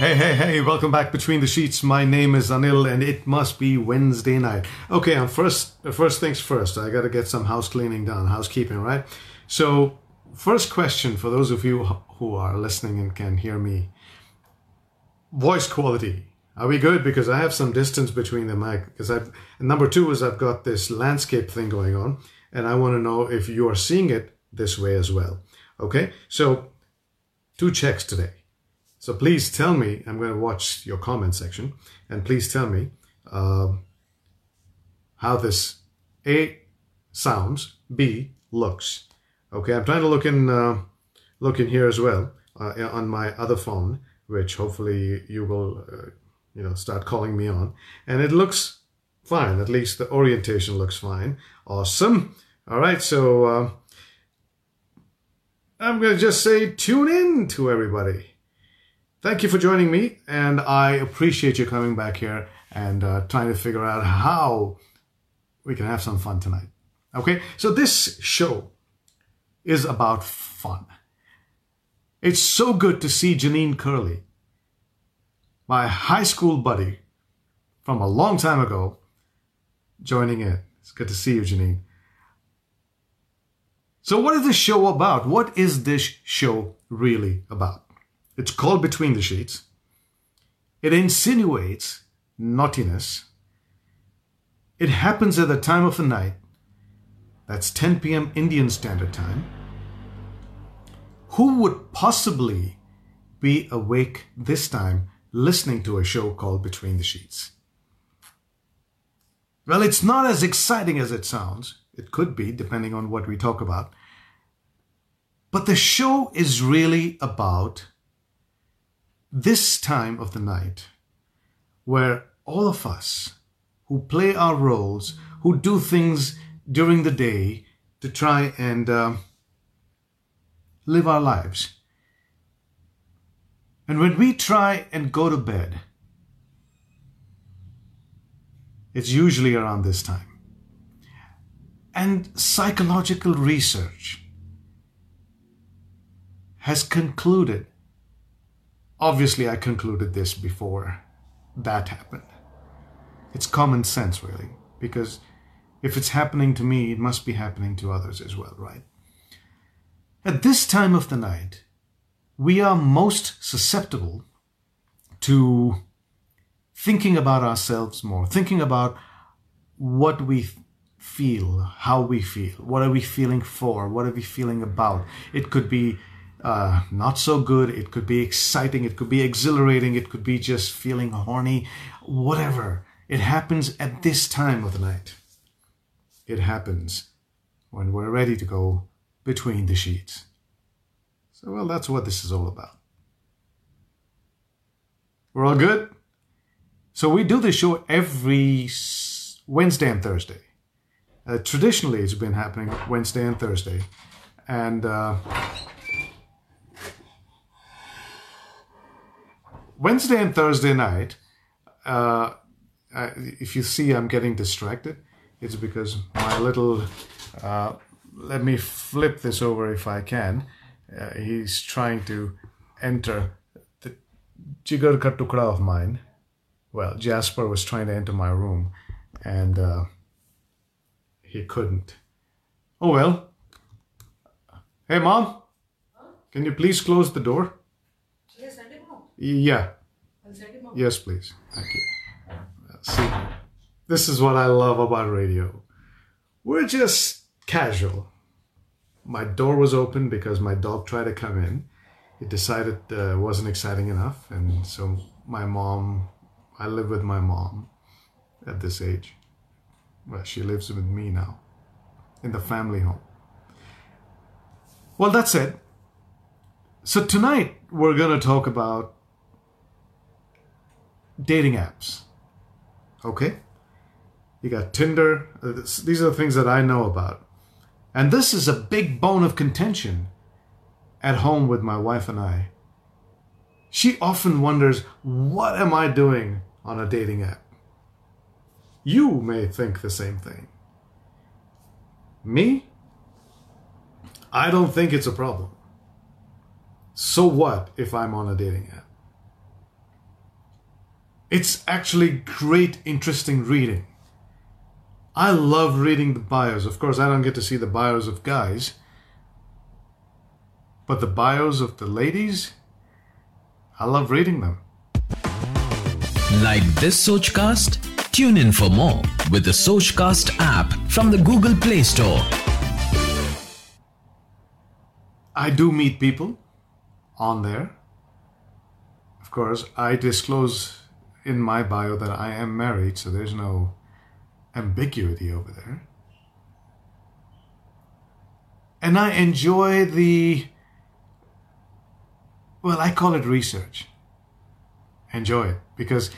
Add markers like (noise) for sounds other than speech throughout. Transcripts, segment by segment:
Hey, hey, hey, welcome back Between the Sheets. My name is Anil and it must be Wednesday night. Okay, I'm first uh, first things first. I got to get some house cleaning done, housekeeping, right? So, first question for those of you who are listening and can hear me. Voice quality. Are we good? Because I have some distance between the mic. Because I've number two is I've got this landscape thing going on, and I want to know if you are seeing it this way as well. Okay, so two checks today. So please tell me, I'm going to watch your comment section, and please tell me uh, how this A sounds, B looks. Okay, I'm trying to look in uh, look in here as well uh, on my other phone, which hopefully you will uh, you know start calling me on, and it looks fine. At least the orientation looks fine. Awesome. All right, so uh, I'm going to just say tune in to everybody. Thank you for joining me, and I appreciate you coming back here and uh, trying to figure out how we can have some fun tonight. Okay, so this show is about fun. It's so good to see Janine Curley, my high school buddy from a long time ago, joining in. It's good to see you, Janine. So, what is this show about? What is this show really about? It's called Between the Sheets. It insinuates naughtiness. It happens at the time of the night. That's 10 p.m. Indian Standard Time. Who would possibly be awake this time listening to a show called Between the Sheets? Well, it's not as exciting as it sounds. It could be, depending on what we talk about. But the show is really about this time of the night where all of us who play our roles, who do things during the day to try and uh, live our lives. And when we try and go to bed, it's usually around this time. And psychological research has concluded Obviously, I concluded this before that happened. It's common sense, really, because if it's happening to me, it must be happening to others as well, right? At this time of the night, we are most susceptible to thinking about ourselves more, thinking about what we feel, how we feel, what are we feeling for, what are we feeling about. It could be uh, not so good. It could be exciting. It could be exhilarating. It could be just feeling horny. Whatever. It happens at this time of the night. It happens when we're ready to go between the sheets. So, well, that's what this is all about. We're all good? So, we do this show every Wednesday and Thursday. Uh, traditionally, it's been happening Wednesday and Thursday. And uh, Wednesday and Thursday night, uh, if you see I'm getting distracted, it's because my little, uh, let me flip this over if I can. Uh, he's trying to enter the jigar ka tukda of mine. Well, Jasper was trying to enter my room and uh, he couldn't. Oh well. Hey, mom, can you please close the door? Yeah. Yes, please. Thank you. See, this is what I love about radio. We're just casual. My door was open because my dog tried to come in. It decided uh, wasn't exciting enough, and so my mom. I live with my mom at this age. Well, she lives with me now in the family home. Well, that's it. So tonight we're going to talk about dating apps. Okay? You got Tinder. Uh, these are the things that I know about. And this is a big bone of contention at home with my wife and I. She often wonders, what am I doing on a dating app? You may think the same thing. Me? I don't think it's a problem. So what if I'm on a dating app? It's actually great, interesting reading. I love reading the bios. Of course, I don't get to see the bios of guys, but the bios of the ladies, I love reading them. Like this Sochcast? Tune in for more with the Sochcast app from the Google Play Store. I do meet people on there. Of course, I disclose in my bio that I am married, so there's no ambiguity over there. And I enjoy the, well, I call it research. Enjoy it because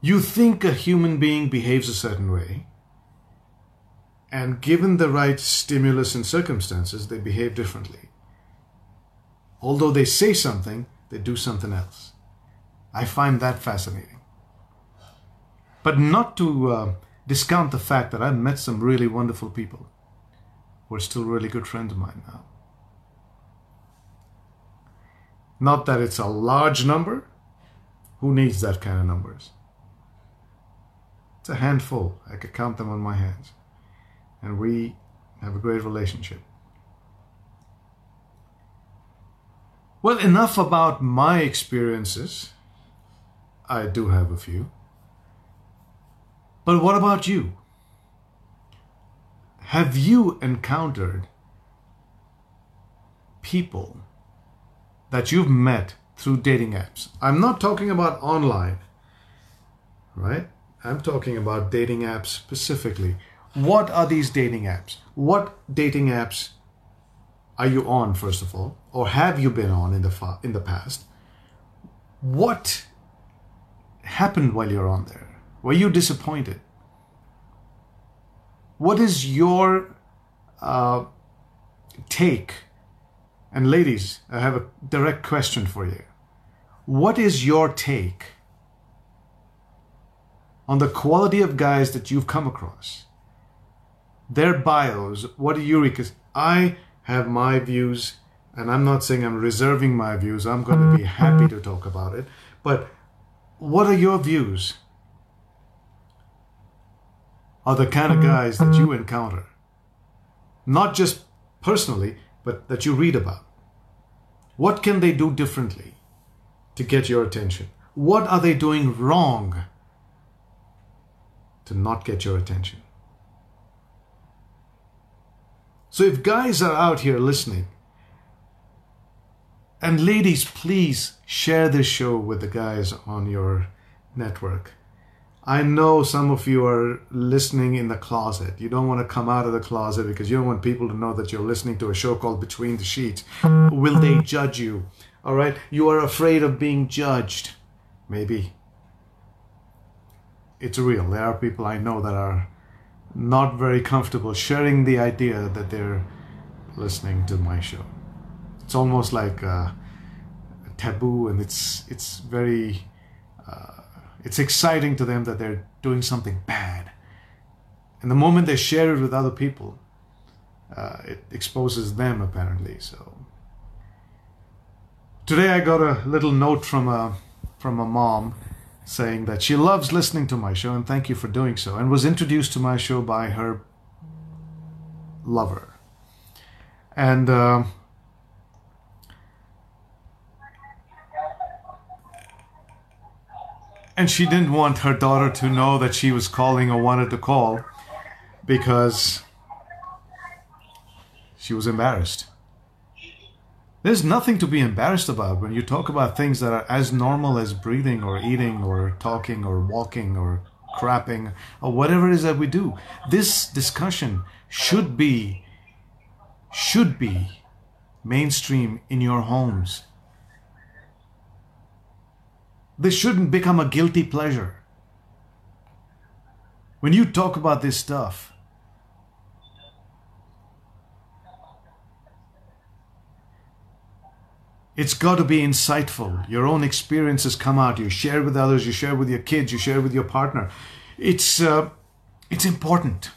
you think a human being behaves a certain way, and given the right stimulus and circumstances, they behave differently. Although they say something, they do something else. I find that fascinating. But not to uh, discount the fact that I've met some really wonderful people who are still really good friends of mine now. Not that it's a large number. Who needs that kind of numbers? It's a handful. I could count them on my hands. And we have a great relationship. Well, enough about my experiences. I do have a few. But what about you? Have you encountered people that you've met through dating apps? I'm not talking about online, right? I'm talking about dating apps specifically. What are these dating apps? What dating apps are you on, first of all? Or have you been on in the, fa- in the past? What happened while you're on there? Were you disappointed? What is your uh, take? And ladies, I have a direct question for you. What is your take on the quality of guys that you've come across? Their bios, what do you read? Because I have my views, and I'm not saying I'm reserving my views, I'm going to be happy to talk about it. But what are your views? Are the kind of mm-hmm. guys that you mm-hmm. encounter? Not just personally, but that you read about. What can they do differently to get your attention? What are they doing wrong to not get your attention? So if guys are out here listening, and ladies, please share this show with the guys on your network. I know some of you are listening in the closet. You don't want to come out of the closet because you don't want people to know that you're listening to a show called Between the Sheets. Will they judge you? All right? You are afraid of being judged. Maybe. It's real. There are people I know that are not very comfortable sharing the idea that they're listening to my show. It's almost like a taboo, and it's it's very uh, it's exciting to them that they're doing something bad. And the moment they share it with other people, uh, it exposes them apparently. So today I got a little note from a from a mom saying that she loves listening to my show and thank you for doing so, and was introduced to my show by her lover. And uh, and she didn't want her daughter to know that she was calling or wanted to call because she was embarrassed. There's nothing to be embarrassed about when you talk about things that are as normal as breathing or eating or talking or walking or crapping or whatever it is that we do. This discussion should be should be mainstream in your homes. This shouldn't become a guilty pleasure. When you talk about this stuff, It's got to be insightful. Your own experiences come out. You share with others. You share with your kids. You share with your partner. It's uh, it's important.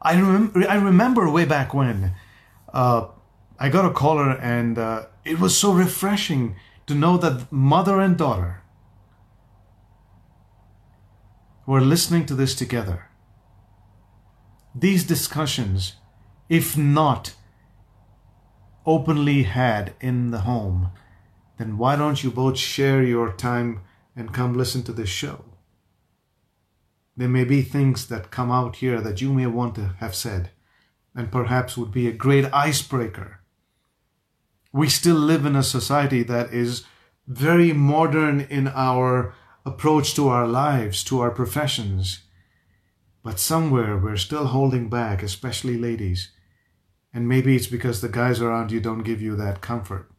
I remember. I remember way back when uh, I got a caller, and uh, it was so refreshing to know that mother and daughter were listening to this together, these discussions, if not openly had in the home, then why don't you both share your time and come listen to this show? There may be things that come out here that you may want to have said, and perhaps would be a great icebreaker. We still live in a society that is very modern in our approach to our lives, to our professions. But somewhere we're still holding back, especially ladies. And maybe it's because the guys around you don't give you that comfort.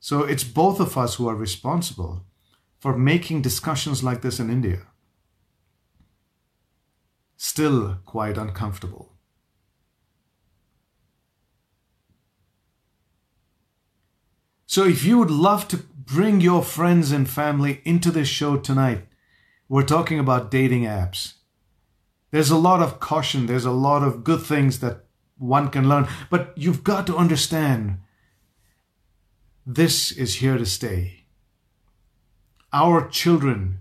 So it's both of us who are responsible for making discussions like this in India still quite uncomfortable. So if you would love to bring your friends and family into this show tonight, we're talking about dating apps. There's a lot of caution, there's a lot of good things that one can learn, but you've got to understand this is here to stay. Our children,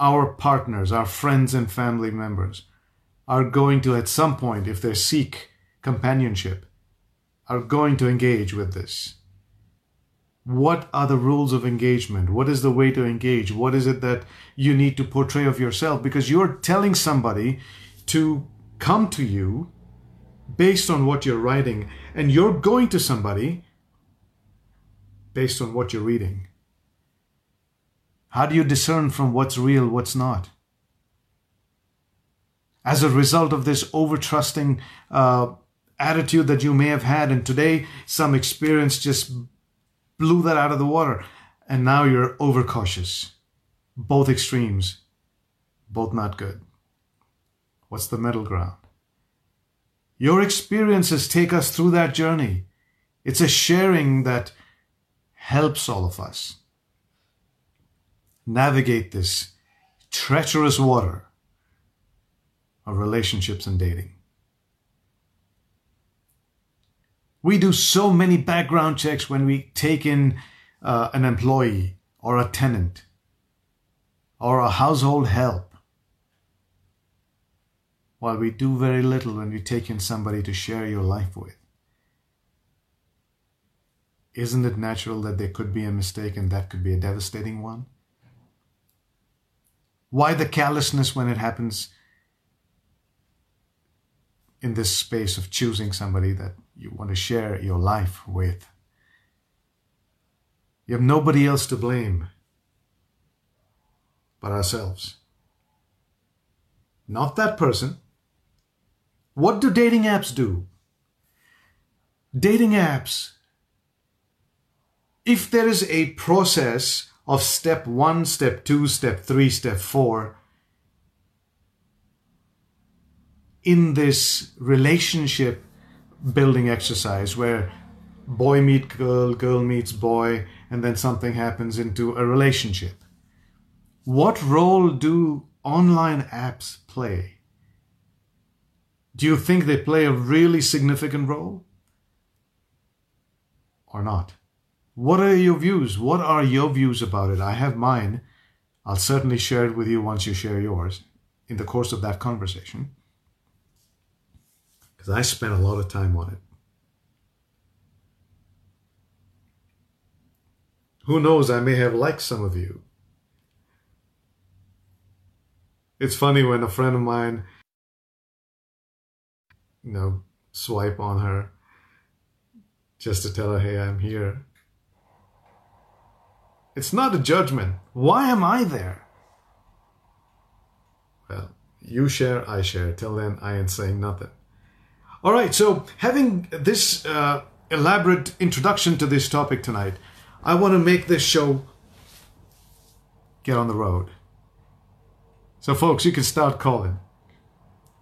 our partners, our friends and family members are going to, at some point, if they seek companionship, are going to engage with this. What are the rules of engagement? What is the way to engage? What is it that you need to portray of yourself? Because you're telling somebody to come to you based on what you're writing, and you're going to somebody based on what you're reading. How do you discern from what's real, what's not? As a result of this overtrusting uh, attitude that you may have had, and today some experience just blew that out of the water, and now you're overcautious. Both extremes, both not good. What's the middle ground? Your experiences take us through that journey. It's a sharing that helps all of us navigate this treacherous water of relationships and dating. We do so many background checks when we take in uh, an employee or a tenant or a household help while we do very little when we take in somebody to share your life with. Isn't it natural that there could be a mistake and that could be a devastating one? Why the callousness when it happens in this space of choosing somebody that you want to share your life with? You have nobody else to blame but ourselves. Not that person, what do dating apps do? Dating apps, if there is a process of step one, step two, step three, step four, in this relationship building exercise where boy meet girl, girl meets boy, and then something happens into a relationship. What role do online apps play? Do you think they play a really significant role? Or not? What are your views? What are your views about it? I have mine. I'll certainly share it with you once you share yours in the course of that conversation. Because I spent a lot of time on it. Who knows, I may have liked some of you. It's funny when a friend of mine you know, swipe on her just to tell her, hey, I'm here. It's not a judgment. Why am I there? Well, you share, I share. Till then, I ain't saying nothing. All right, so having this uh, elaborate introduction to this topic tonight, I want to make this show get on the road. So, folks, you can start calling.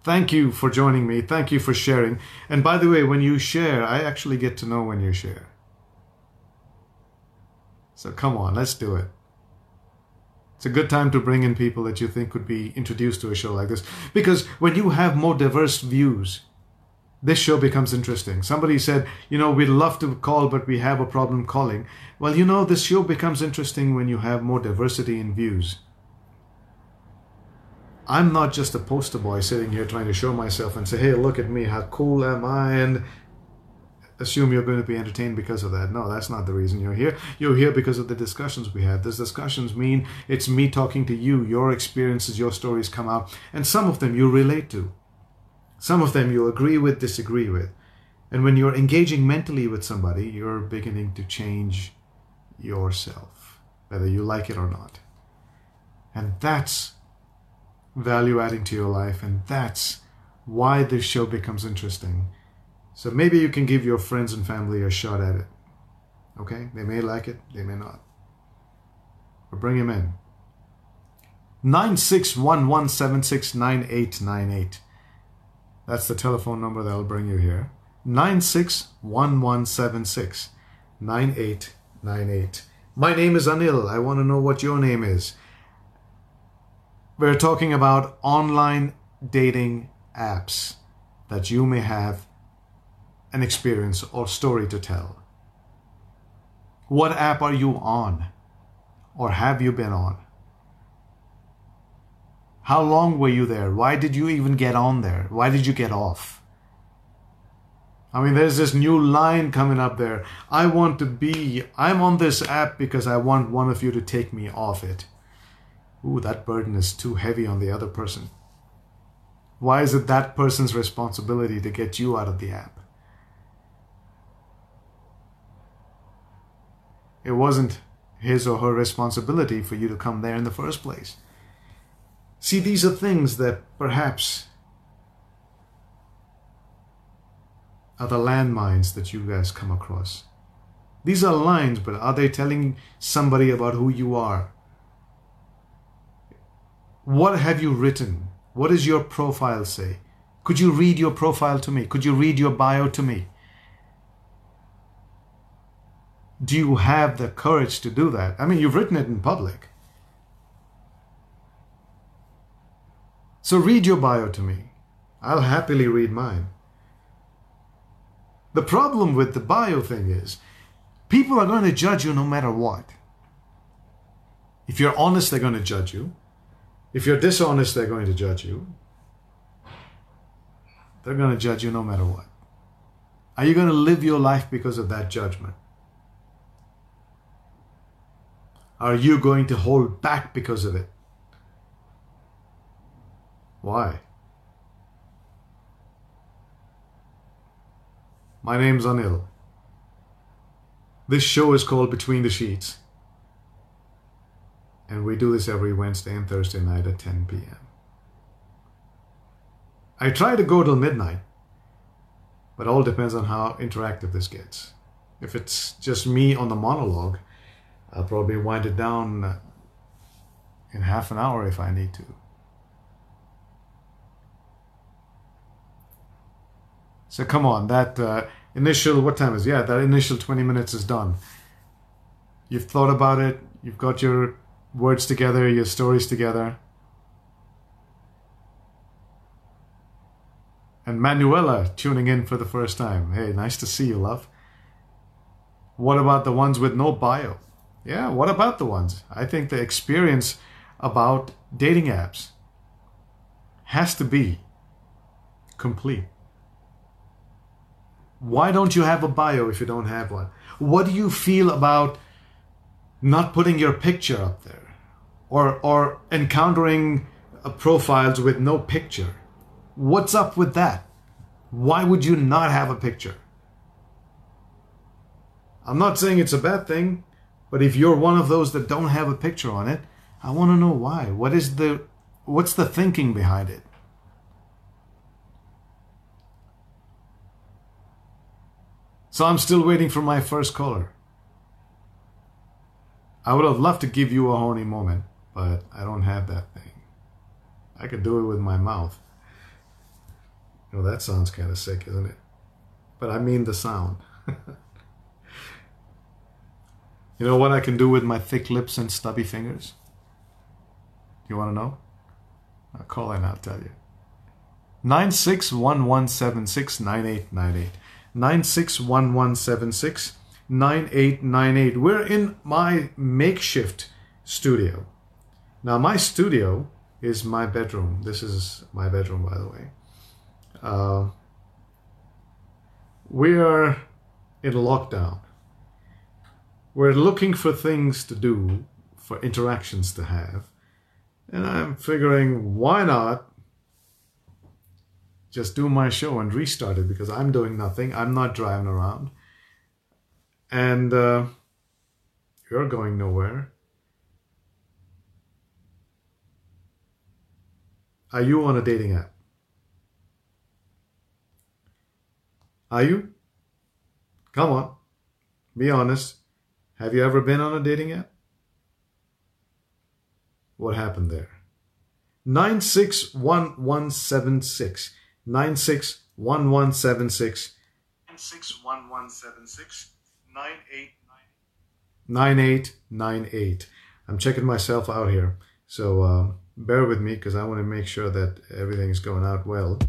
Thank you for joining me. Thank you for sharing. And by the way, when you share, I actually get to know when you share. So come on, let's do it. It's a good time to bring in people that you think could be introduced to a show like this. Because when you have more diverse views, this show becomes interesting. Somebody said, you know, we'd love to call, but we have a problem calling. Well, you know, this show becomes interesting when you have more diversity in views. I'm not just a poster boy sitting here trying to show myself and say, hey, look at me, how cool am I? And assume you're going to be entertained because of that. No, that's not the reason you're here. You're here because of the discussions we had. Those discussions mean it's me talking to you, your experiences, your stories come out, and some of them you relate to. Some of them you agree with, disagree with. And when you're engaging mentally with somebody, you're beginning to change yourself, whether you like it or not. And that's value adding to your life, and that's why this show becomes interesting so maybe you can give your friends and family a shot at it. Okay? They may like it, they may not. But bring them in. 9611769898. That's the telephone number that'll bring you here. 9611769898. My name is Anil. I want to know what your name is. We're talking about online dating apps that you may have an experience or story to tell. What app are you on? Or have you been on? How long were you there? Why did you even get on there? Why did you get off? I mean, there's this new line coming up there. I want to be, I'm on this app because I want one of you to take me off it. Ooh, that burden is too heavy on the other person. Why is it that person's responsibility to get you out of the app? It wasn't his or her responsibility for you to come there in the first place. See, these are things that perhaps are the landmines that you guys come across. These are lines, but are they telling somebody about who you are? What have you written? What does your profile say? Could you read your profile to me? Could you read your bio to me? do you have the courage to do that? I mean, you've written it in public. So read your bio to me. I'll happily read mine. The problem with the bio thing is people are going to judge you no matter what. If you're honest, they're going to judge you. If you're dishonest, they're going to judge you. They're going to judge you no matter what. Are you going to live your life because of that judgment? Are you going to hold back because of it? Why? My name's Anil. This show is called Between the Sheets. And we do this every Wednesday and Thursday night at 10 p.m. I try to go till midnight, but all depends on how interactive this gets. If it's just me on the monologue, I'll probably wind it down in half an hour if I need to. So come on, that uh, initial, what time is it? Yeah, that initial 20 minutes is done. You've thought about it, you've got your words together, your stories together. And Manuela tuning in for the first time. Hey, nice to see you, love. What about the ones with no bio? Yeah, what about the ones? I think the experience about dating apps has to be complete. Why don't you have a bio if you don't have one? What do you feel about not putting your picture up there or or encountering uh, profiles with no picture? What's up with that? Why would you not have a picture? I'm not saying it's a bad thing. But if you're one of those that don't have a picture on it, I want to know why. What is the what's the thinking behind it? So I'm still waiting for my first caller. I would have loved to give you a horny moment, but I don't have that thing. I could do it with my mouth. You know, that sounds kind of sick, isn't it? But I mean the sound. (laughs) You know what I can do with my thick lips and stubby fingers? You want to know? I'll call and I'll tell you. 9611769898. 9611769898. We're in my makeshift studio. Now, my studio is my bedroom. This is my bedroom, by the way. Uh, we are in lockdown. We're looking for things to do, for interactions to have. And I'm figuring, why not just do my show and restart it because I'm doing nothing. I'm not driving around. And uh, you're going nowhere. Are you on a dating app? Are you? Come on. Be honest. Have you ever been on a dating app? What happened there? 961176. 961176. 961176. 9898. I'm checking myself out here. So uh, bear with me because I want to make sure that everything is going out well.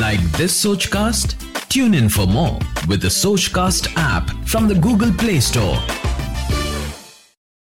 Like this Sochcast? Tune in for more with the Sochcast app from the Google Play Store.